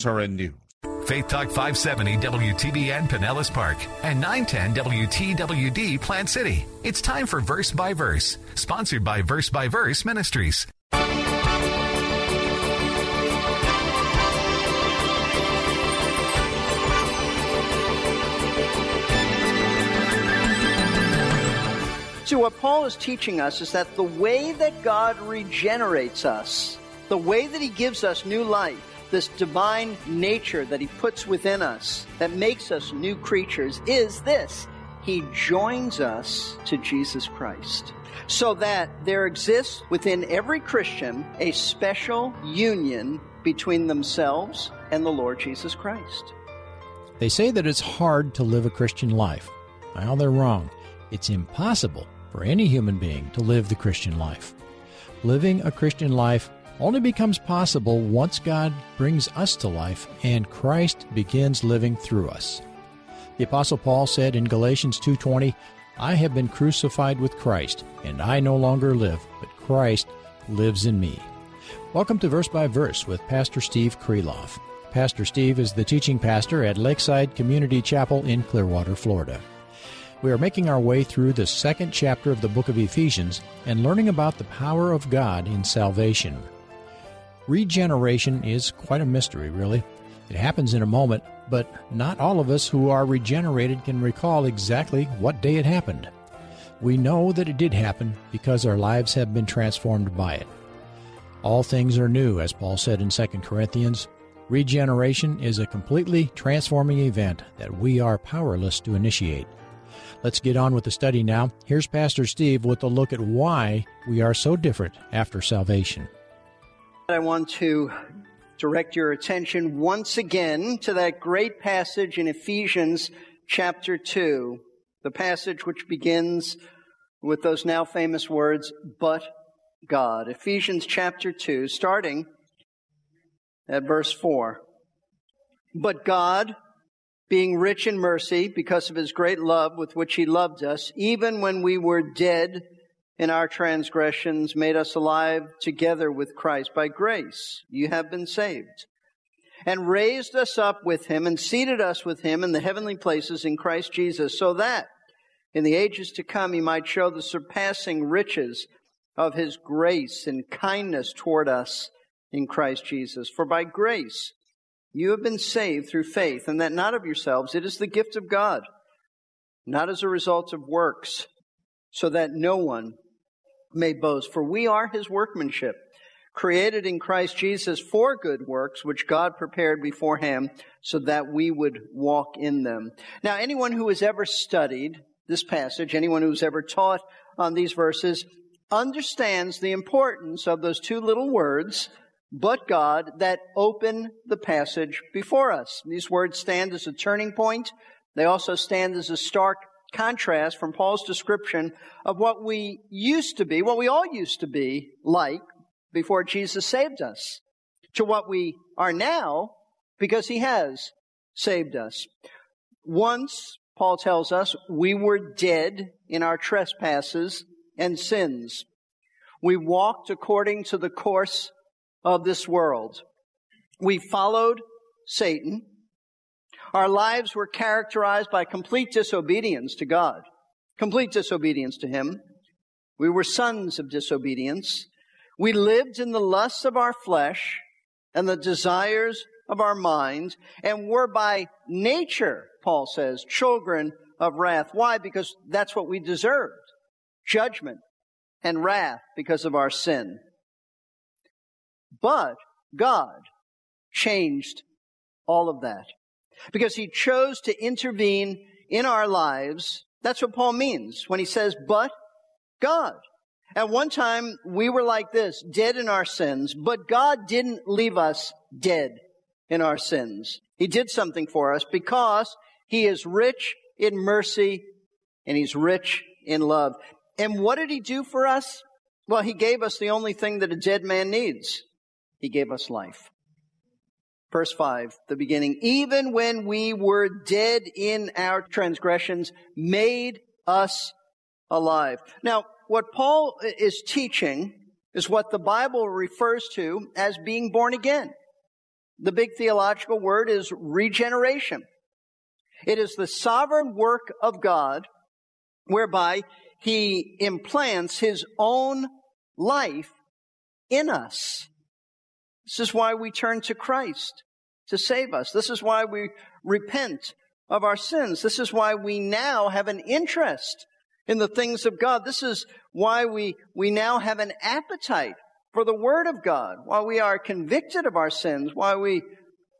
SRN News. Faith Talk 570 WTBN Pinellas Park and 910 WTWD Plant City. It's time for Verse by Verse, sponsored by Verse by Verse Ministries. So, what Paul is teaching us is that the way that God regenerates us, the way that He gives us new life, this divine nature that He puts within us, that makes us new creatures, is this He joins us to Jesus Christ. So that there exists within every Christian a special union between themselves and the Lord Jesus Christ. They say that it's hard to live a Christian life. Well, they're wrong. It's impossible for any human being to live the Christian life. Living a Christian life only becomes possible once God brings us to life and Christ begins living through us. The apostle Paul said in Galatians 2:20, "I have been crucified with Christ, and I no longer live, but Christ lives in me." Welcome to Verse by Verse with Pastor Steve Kreloff. Pastor Steve is the teaching pastor at Lakeside Community Chapel in Clearwater, Florida. We are making our way through the second chapter of the book of Ephesians and learning about the power of God in salvation. Regeneration is quite a mystery, really. It happens in a moment, but not all of us who are regenerated can recall exactly what day it happened. We know that it did happen because our lives have been transformed by it. All things are new, as Paul said in 2 Corinthians. Regeneration is a completely transforming event that we are powerless to initiate. Let's get on with the study now. Here's Pastor Steve with a look at why we are so different after salvation. I want to direct your attention once again to that great passage in Ephesians chapter 2, the passage which begins with those now famous words, but God. Ephesians chapter 2, starting at verse 4. But God, being rich in mercy because of his great love with which he loved us, even when we were dead in our transgressions, made us alive together with Christ. By grace you have been saved. And raised us up with him and seated us with him in the heavenly places in Christ Jesus, so that in the ages to come he might show the surpassing riches of his grace and kindness toward us in Christ Jesus. For by grace you have been saved through faith, and that not of yourselves. It is the gift of God, not as a result of works, so that no one may boast. For we are his workmanship, created in Christ Jesus for good works, which God prepared beforehand so that we would walk in them. Now, anyone who has ever studied this passage, anyone who's ever taught on these verses, understands the importance of those two little words, but God, that open the passage before us. These words stand as a turning point. They also stand as a stark contrast from Paul's description of what we used to be, what we all used to be like before Jesus saved us, to what we are now because he has saved us. Once, Paul tells us, we were dead in our trespasses and sins. We walked according to the course of this world. We followed Satan. Our lives were characterized by complete disobedience to God, complete disobedience to Him. We were sons of disobedience. We lived in the lusts of our flesh and the desires of our minds, and were by nature, Paul says, children of wrath. Why? Because that's what we deserved judgment and wrath because of our sin. But God changed all of that because he chose to intervene in our lives. That's what Paul means when he says, but God. At one time, we were like this, dead in our sins, but God didn't leave us dead in our sins. He did something for us because he is rich in mercy and he's rich in love. And what did he do for us? Well, he gave us the only thing that a dead man needs. He gave us life. Verse 5, the beginning. Even when we were dead in our transgressions, made us alive. Now, what Paul is teaching is what the Bible refers to as being born again. The big theological word is regeneration. It is the sovereign work of God whereby he implants his own life in us. This is why we turn to Christ to save us. This is why we repent of our sins. This is why we now have an interest in the things of God. This is why we, we now have an appetite for the Word of God, why we are convicted of our sins, why we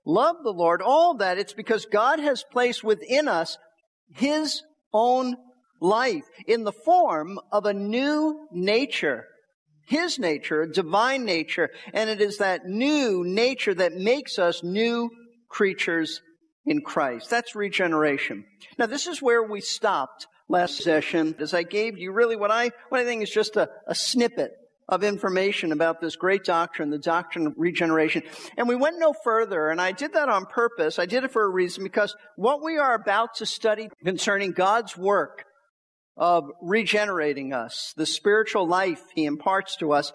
love the Lord, all that. It's because God has placed within us His own life in the form of a new nature. His nature, divine nature, and it is that new nature that makes us new creatures in Christ. That's regeneration. Now, this is where we stopped last session, as I gave you really what I, what I think is just a, a snippet of information about this great doctrine, the doctrine of regeneration. And we went no further, and I did that on purpose. I did it for a reason because what we are about to study concerning God's work of regenerating us, the spiritual life He imparts to us,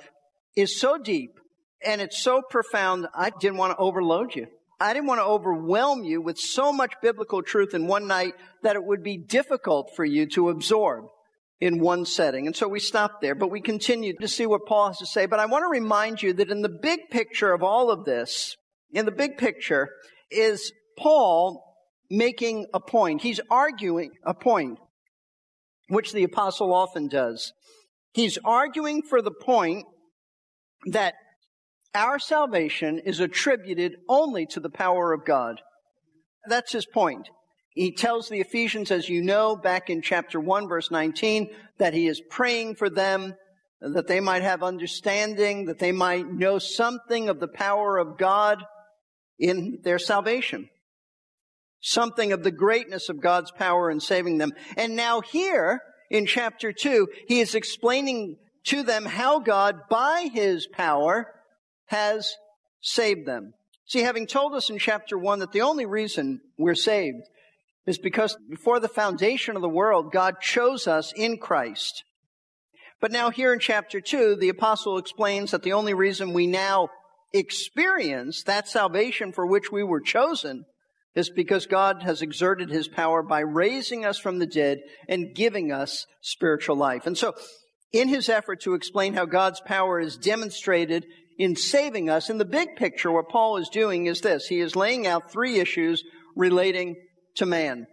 is so deep and it's so profound, I didn't want to overload you. I didn't want to overwhelm you with so much biblical truth in one night that it would be difficult for you to absorb in one setting. And so we stopped there, but we continued to see what Paul has to say. But I want to remind you that in the big picture of all of this, in the big picture, is Paul making a point. He's arguing a point, which the apostle often does. He's arguing for the point that our salvation is attributed only to the power of God. That's his point. He tells the Ephesians, as you know, back in chapter 1, verse 19, that he is praying for them, that they might have understanding, that they might know something of the power of God in their salvation. Something of the greatness of God's power in saving them. And now here, in chapter 2, he is explaining to them how God, by his power, has saved them. See, having told us in chapter 1 that the only reason we're saved is because before the foundation of the world, God chose us in Christ. But now here in chapter 2, the apostle explains that the only reason we now experience that salvation for which we were chosen is because God has exerted his power by raising us from the dead and giving us spiritual life. And so, in his effort to explain how God's power is demonstrated in saving us, in the big picture, what Paul is doing is this. He is laying out three issues relating to man.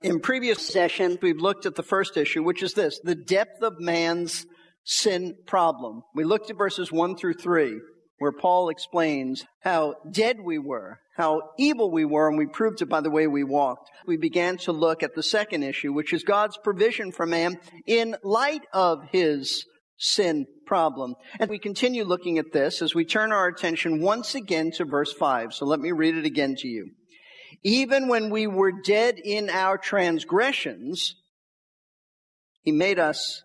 In previous sessions, we've looked at the first issue, which is this, the depth of man's sin problem. We looked at verses 1 through 3, where Paul explains how dead we were, how evil we were, and we proved it by the way we walked. We began to look at the second issue, which is God's provision for man in light of his sin problem. And we continue looking at this as we turn our attention once again to verse 5. So let me read it again to you. Even when we were dead in our transgressions, He made us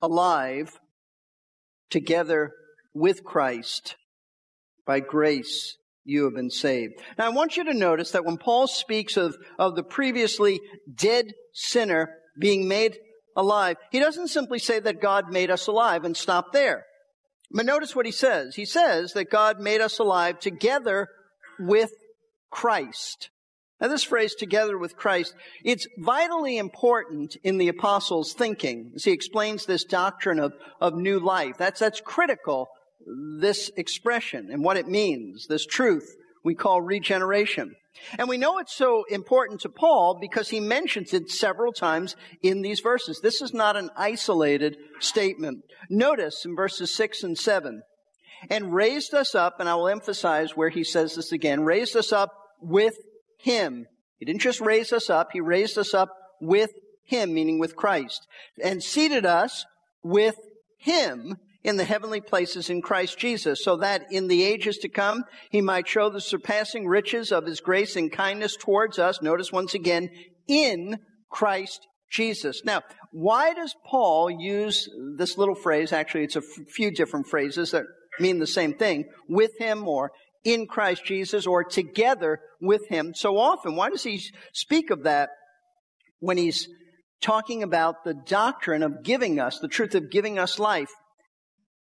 alive together with Christ. By grace, you have been saved. Now, I want you to notice that when Paul speaks of, of the previously dead sinner being made alive, he doesn't simply say that God made us alive and stop there. But notice what he says. He says that God made us alive together with Christ. Now, this phrase, together with Christ, it's vitally important in the apostles' thinking as he explains this doctrine of, of new life. That's, that's critical, this expression and what it means, this truth we call regeneration. And we know it's so important to Paul because he mentions it several times in these verses. This is not an isolated statement. Notice in verses 6 and 7, and raised us up, and I will emphasize where he says this again, raised us up with him. He didn't just raise us up, He raised us up with Him, meaning with Christ, and seated us with Him in the heavenly places in Christ Jesus, so that in the ages to come he might show the surpassing riches of his grace and kindness towards us. Notice once again, in Christ Jesus. Now, why does Paul use this little phrase? Actually, it's a f- few different phrases that mean the same thing. With him or in Christ Jesus or together with him so often. Why does he speak of that when he's talking about the doctrine of giving us, the truth of giving us life?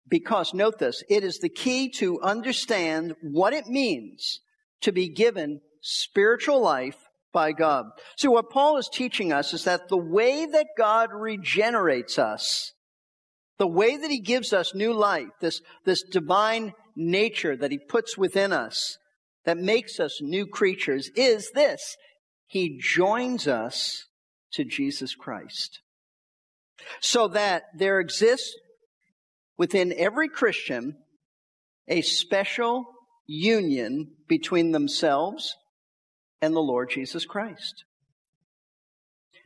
Because note this, it is the key to understand what it means to be given spiritual life by God. See, what Paul is teaching us is that the way that God regenerates us, the way that he gives us new life, this, this divine nature that he puts within us that makes us new creatures is this. He joins us to Jesus Christ. So that there exists within every Christian a special union between themselves and the Lord Jesus Christ.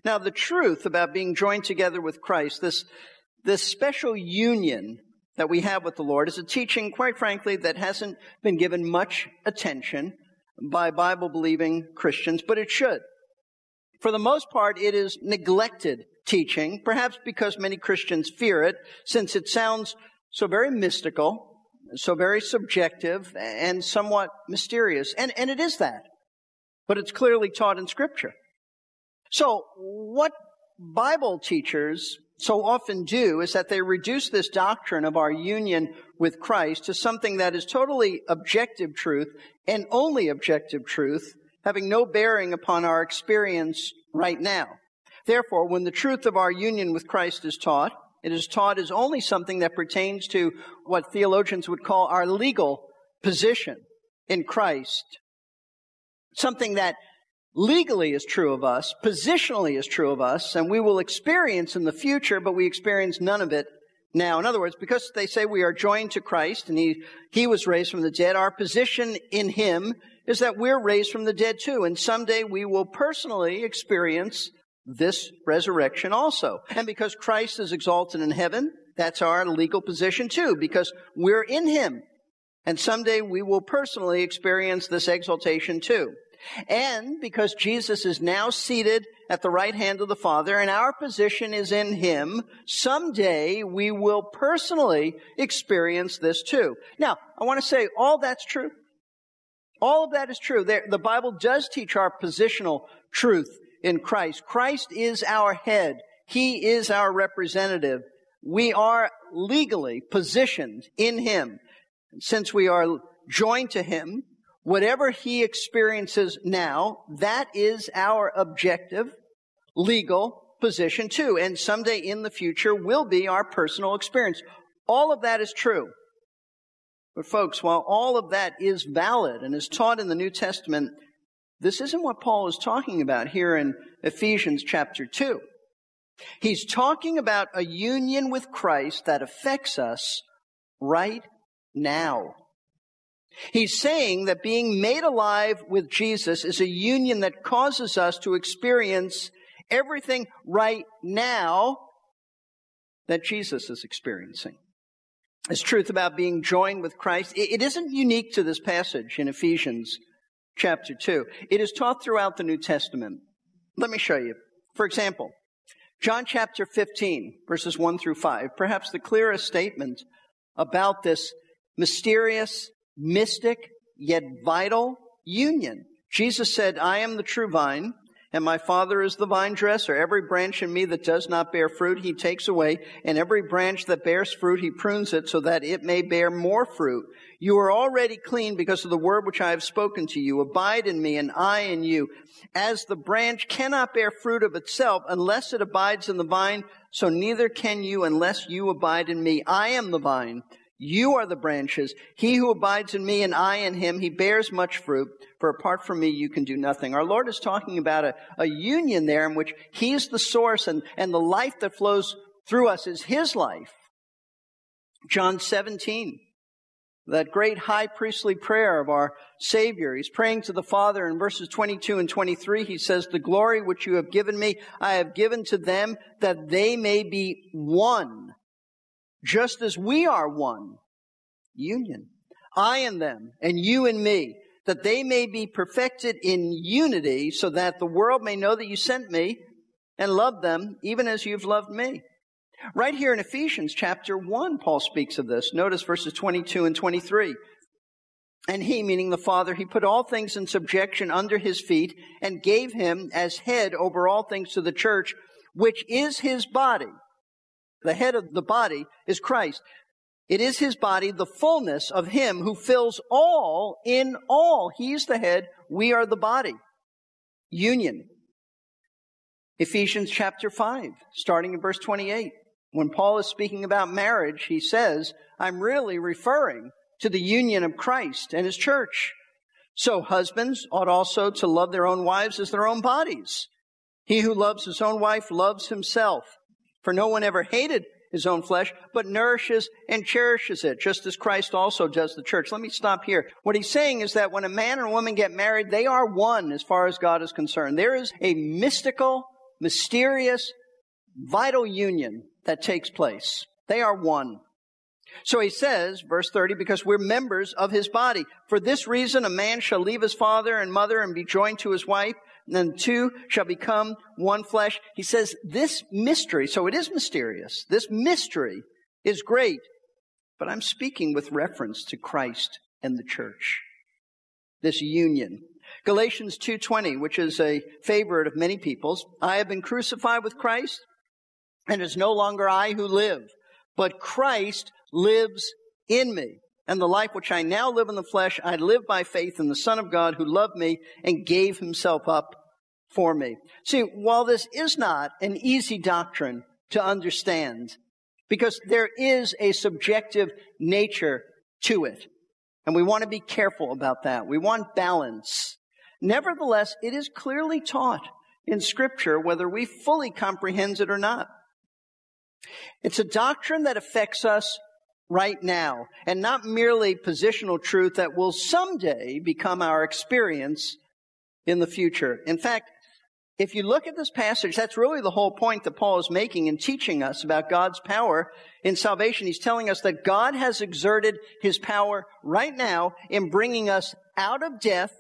Now, the truth about being joined together with Christ, this, this special union that we have with the Lord, is a teaching, quite frankly, that hasn't been given much attention by Bible believing Christians, but it should. For the most part, it is neglected teaching, perhaps because many Christians fear it, since it sounds so very mystical, so very subjective, and somewhat mysterious. And, and it is that but it's clearly taught in Scripture. So, what Bible teachers so often do is that they reduce this doctrine of our union with Christ to something that is totally objective truth and only objective truth, having no bearing upon our experience right now. Therefore, when the truth of our union with Christ is taught, it is taught as only something that pertains to what theologians would call our legal position in Christ something that legally is true of us, positionally is true of us, and we will experience in the future, but we experience none of it now. In other words, because they say we are joined to Christ and he, he was raised from the dead, our position in him is that we're raised from the dead too. And someday we will personally experience this resurrection also. And because Christ is exalted in heaven, that's our legal position too, because we're in him. And someday we will personally experience this exaltation too. And because Jesus is now seated at the right hand of the Father and our position is in Him, someday we will personally experience this too. Now, I want to say all that's true. All of that is true. The Bible does teach our positional truth in Christ. Christ is our head. He is our representative. We are legally positioned in Him. Since we are joined to Him, whatever He experiences now, that is our objective legal position too. And someday in the future will be our personal experience. All of that is true. But folks, while all of that is valid and is taught in the New Testament, this isn't what Paul is talking about here in Ephesians chapter 2. He's talking about a union with Christ that affects us right now. He's saying that being made alive with Jesus is a union that causes us to experience everything right now that Jesus is experiencing. This truth about being joined with Christ, it isn't unique to this passage in Ephesians chapter 2. It is taught throughout the New Testament. Let me show you. For example, John chapter 15, verses 1 through 5, perhaps the clearest statement about this mysterious, mystic, yet vital union. Jesus said, I am the true vine, and my Father is the vine dresser. Every branch in me that does not bear fruit, he takes away, and every branch that bears fruit, he prunes it so that it may bear more fruit. You are already clean because of the word which I have spoken to you. Abide in me, and I in you. As the branch cannot bear fruit of itself unless it abides in the vine, so neither can you unless you abide in me. I am the vine. You are the branches. He who abides in me and I in him, he bears much fruit. For apart from me, you can do nothing. Our Lord is talking about a, a union there in which He's the source and, and the life that flows through us is His life. John 17, that great high priestly prayer of our Savior. He's praying to the Father in verses 22 and 23. He says, The glory which you have given me, I have given to them that they may be one just as we are one. Union. I and them, and you and me, that they may be perfected in unity, so that the world may know that you sent me and loved them, even as you've loved me. Right here in Ephesians chapter 1, Paul speaks of this. Notice verses 22 and 23. And he, meaning the Father, he put all things in subjection under his feet and gave him as head over all things to the church, which is his body. The head of the body is Christ. It is his body, the fullness of him who fills all in all. He's the head. We are the body. Union. Ephesians chapter 5, starting in verse 28. When Paul is speaking about marriage, he says, I'm really referring to the union of Christ and his church. So husbands ought also to love their own wives as their own bodies. He who loves his own wife loves himself. For no one ever hated his own flesh, but nourishes and cherishes it, just as Christ also does the church. Let me stop here. What he's saying is that when a man and a woman get married, they are one as far as God is concerned. There is a mystical, mysterious, vital union that takes place. They are one. So he says, verse 30, because we're members of his body. For this reason, a man shall leave his father and mother and be joined to his wife, then two shall become one flesh. He says, this mystery, so it is mysterious. This mystery is great, but I'm speaking with reference to Christ and the church. This union. Galatians 2:20, which is a favorite of many people's, I have been crucified with Christ, and it's no longer I who live, but Christ lives in me. And the life which I now live in the flesh, I live by faith in the Son of God who loved me and gave himself up for me. See, while this is not an easy doctrine to understand, because there is a subjective nature to it, and we want to be careful about that. We want balance. Nevertheless, it is clearly taught in Scripture, whether we fully comprehend it or not. It's a doctrine that affects us right now and not merely positional truth that will someday become our experience in the future. In fact, if you look at this passage, that's really the whole point that Paul is making in teaching us about God's power in salvation. He's telling us that God has exerted his power right now in bringing us out of death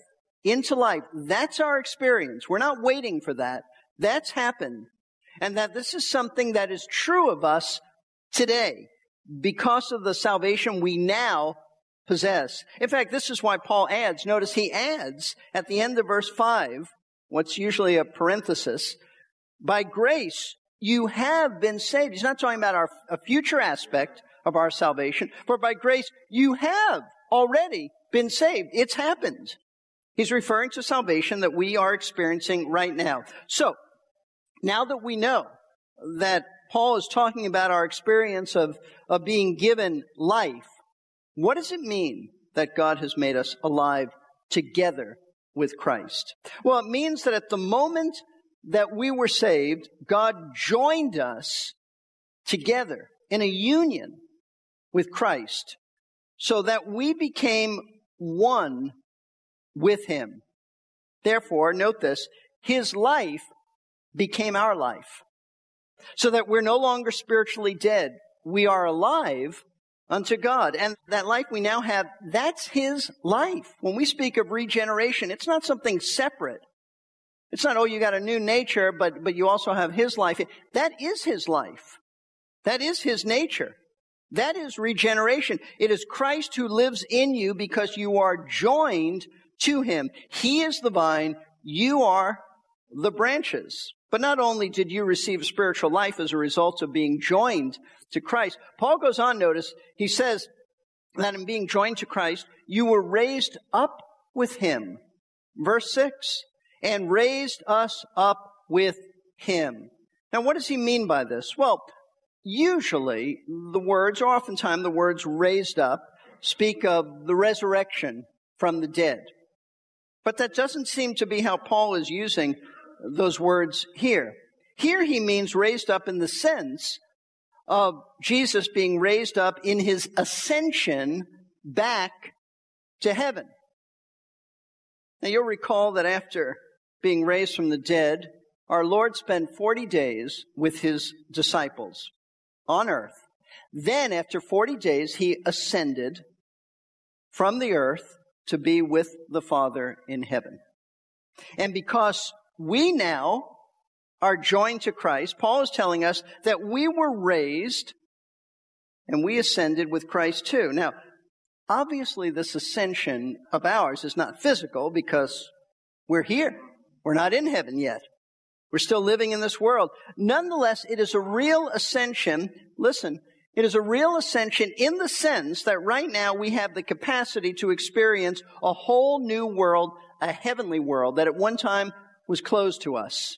into life. That's our experience. We're not waiting for that. That's happened. And that this is something that is true of us today because of the salvation we now possess. In fact, this is why Paul adds, notice he adds at the end of verse 5, what's usually a parenthesis, by grace you have been saved. He's not talking about our, a future aspect of our salvation, for by grace you have already been saved. It's happened. He's referring to salvation that we are experiencing right now. So, now that we know that Paul is talking about our experience of, of being given life, what does it mean that God has made us alive together with Christ? Well, it means that at the moment that we were saved, God joined us together in a union with Christ so that we became one with Him. Therefore, note this, His life became our life. So that we're no longer spiritually dead. We are alive unto God. And that life we now have, that's His life. When we speak of regeneration, it's not something separate. It's not, oh, you got a new nature, but, but you also have His life. That is His life. That is His nature. That is regeneration. It is Christ who lives in you because you are joined to Him. He is the vine. You are the branches. But not only did you receive spiritual life as a result of being joined to Christ, Paul goes on, notice, he says that in being joined to Christ, you were raised up with him. Verse 6 and raised us up with him. Now, what does he mean by this? Well, usually the words, or oftentimes the words raised up, speak of the resurrection from the dead. But that doesn't seem to be how Paul is using those words here. Here he means raised up in the sense of Jesus being raised up in his ascension back to heaven. Now you'll recall that after being raised from the dead, our Lord spent 40 days with his disciples on earth. Then, after 40 days, he ascended from the earth to be with the Father in heaven. And because we now are joined to Christ, Paul is telling us that we were raised and we ascended with Christ too. Now, obviously, this ascension of ours is not physical because we're here. We're not in heaven yet. We're still living in this world. Nonetheless, it is a real ascension. Listen, it is a real ascension in the sense that right now we have the capacity to experience a whole new world, a heavenly world that at one time was closed to us.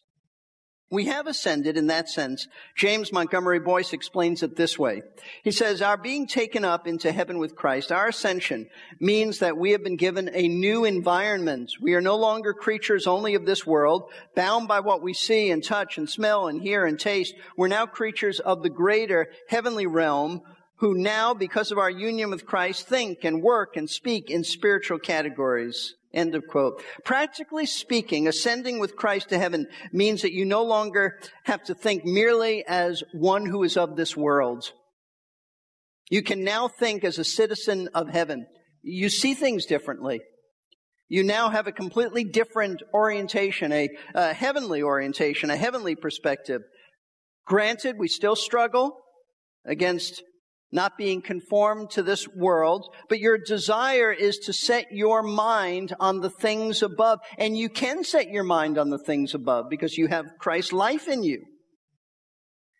We have ascended in that sense. James Montgomery Boice explains it this way. He says, Our being taken up into heaven with Christ, our ascension, means that we have been given a new environment. We are no longer creatures only of this world, bound by what we see and touch and smell and hear and taste. We're now creatures of the greater heavenly realm who now, because of our union with Christ, think and work and speak in spiritual categories. End of quote. Practically speaking, ascending with Christ to heaven means that you no longer have to think merely as one who is of this world. You can now think as a citizen of heaven. You see things differently. You now have a completely different orientation, a, a heavenly orientation, a heavenly perspective. Granted, we still struggle against not being conformed to this world, but your desire is to set your mind on the things above. And you can set your mind on the things above because you have Christ's life in you.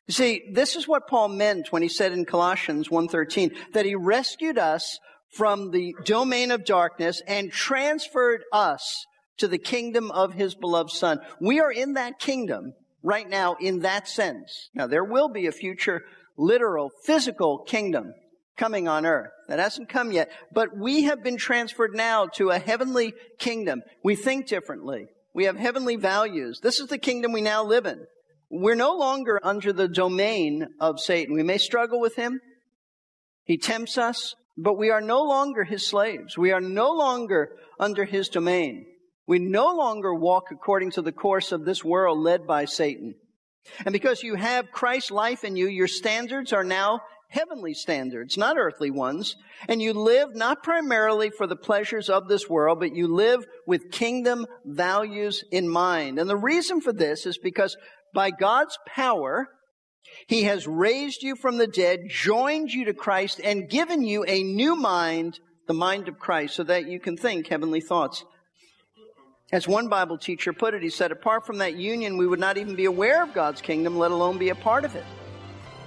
You see, this is what Paul meant when he said in Colossians 1.13 that he rescued us from the domain of darkness and transferred us to the kingdom of his beloved son. We are in that kingdom right now in that sense. Now there will be a future literal, physical kingdom coming on earth. That hasn't come yet. But we have been transferred now to a heavenly kingdom. We think differently. We have heavenly values. This is the kingdom we now live in. We're no longer under the domain of Satan. We may struggle with him. He tempts us, but we are no longer his slaves. We are no longer under his domain. We no longer walk according to the course of this world led by Satan. And because you have Christ's life in you, your standards are now heavenly standards, not earthly ones. And you live not primarily for the pleasures of this world, but you live with kingdom values in mind. And the reason for this is because by God's power, He has raised you from the dead, joined you to Christ, and given you a new mind, the mind of Christ, so that you can think heavenly thoughts. As one Bible teacher put it, he said, apart from that union, we would not even be aware of God's kingdom, let alone be a part of it.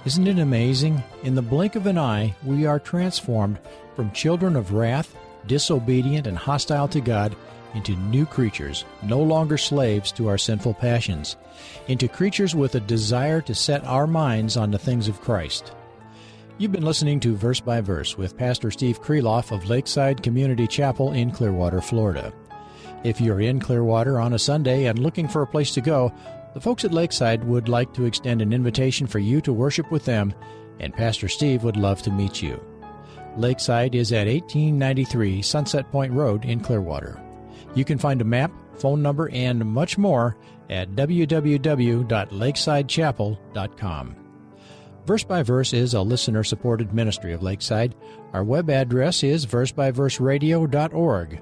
Isn't it amazing? In the blink of an eye, we are transformed from children of wrath, disobedient, and hostile to God into new creatures, no longer slaves to our sinful passions, into creatures with a desire to set our minds on the things of Christ. You've been listening to Verse by Verse with Pastor Steve Kreloff of Lakeside Community Chapel in Clearwater, Florida. If you're in Clearwater on a Sunday and looking for a place to go, the folks at Lakeside would like to extend an invitation for you to worship with them, and Pastor Steve would love to meet you. Lakeside is at 1893 Sunset Point Road in Clearwater. You can find a map, phone number, and much more at www.lakesidechapel.com. Verse by Verse is a listener supported ministry of Lakeside. Our web address is versebyverseradio.org.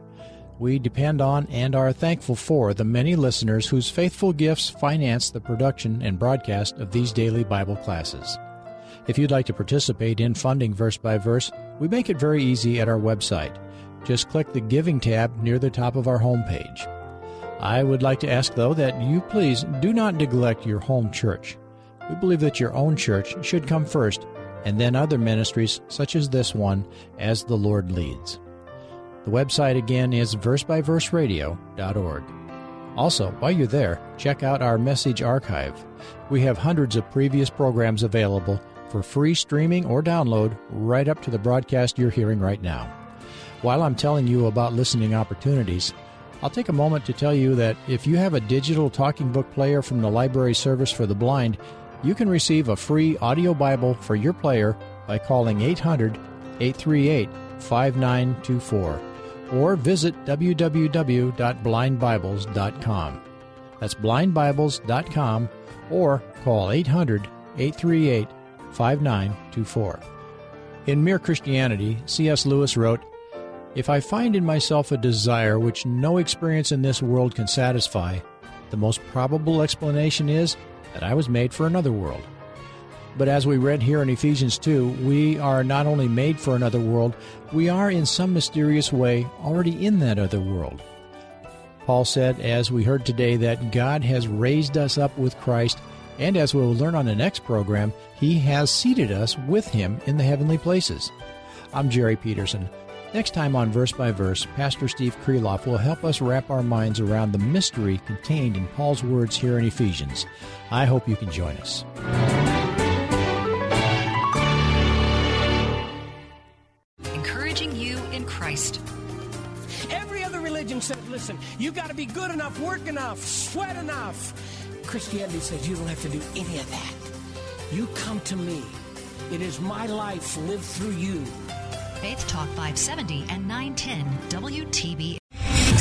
We depend on and are thankful for the many listeners whose faithful gifts finance the production and broadcast of these daily Bible classes. If you'd like to participate in funding verse by verse, we make it very easy at our website. Just click the Giving tab near the top of our homepage. I would like to ask, though, that you please do not neglect your home church. We believe that your own church should come first, and then other ministries such as this one as the Lord leads. The website again is versebyverseradio.org. Also, while you're there, check out our message archive. We have hundreds of previous programs available for free streaming or download right up to the broadcast you're hearing right now. While I'm telling you about listening opportunities, I'll take a moment to tell you that if you have a digital talking book player from the Library Service for the Blind, you can receive a free audio Bible for your player by calling 800 838 5924 or visit www.blindbibles.com. That's blindbibles.com or call 800 838 5924. In Mere Christianity, C.S. Lewis wrote, If I find in myself a desire which no experience in this world can satisfy, the most probable explanation is that I was made for another world. But as we read here in Ephesians 2, we are not only made for another world, we are in some mysterious way already in that other world. Paul said, as we heard today, that God has raised us up with Christ, and as we will learn on the next program, He has seated us with Him in the heavenly places. I'm Jerry Peterson. Next time on Verse by Verse, Pastor Steve Kreloff will help us wrap our minds around the mystery contained in Paul's words here in Ephesians. I hope you can join us. Says, you got to be good enough, work enough, sweat enough. Christianity says you don't have to do any of that. You come to me. It is my life lived through you. Faith Talk 570 and 910 WTB.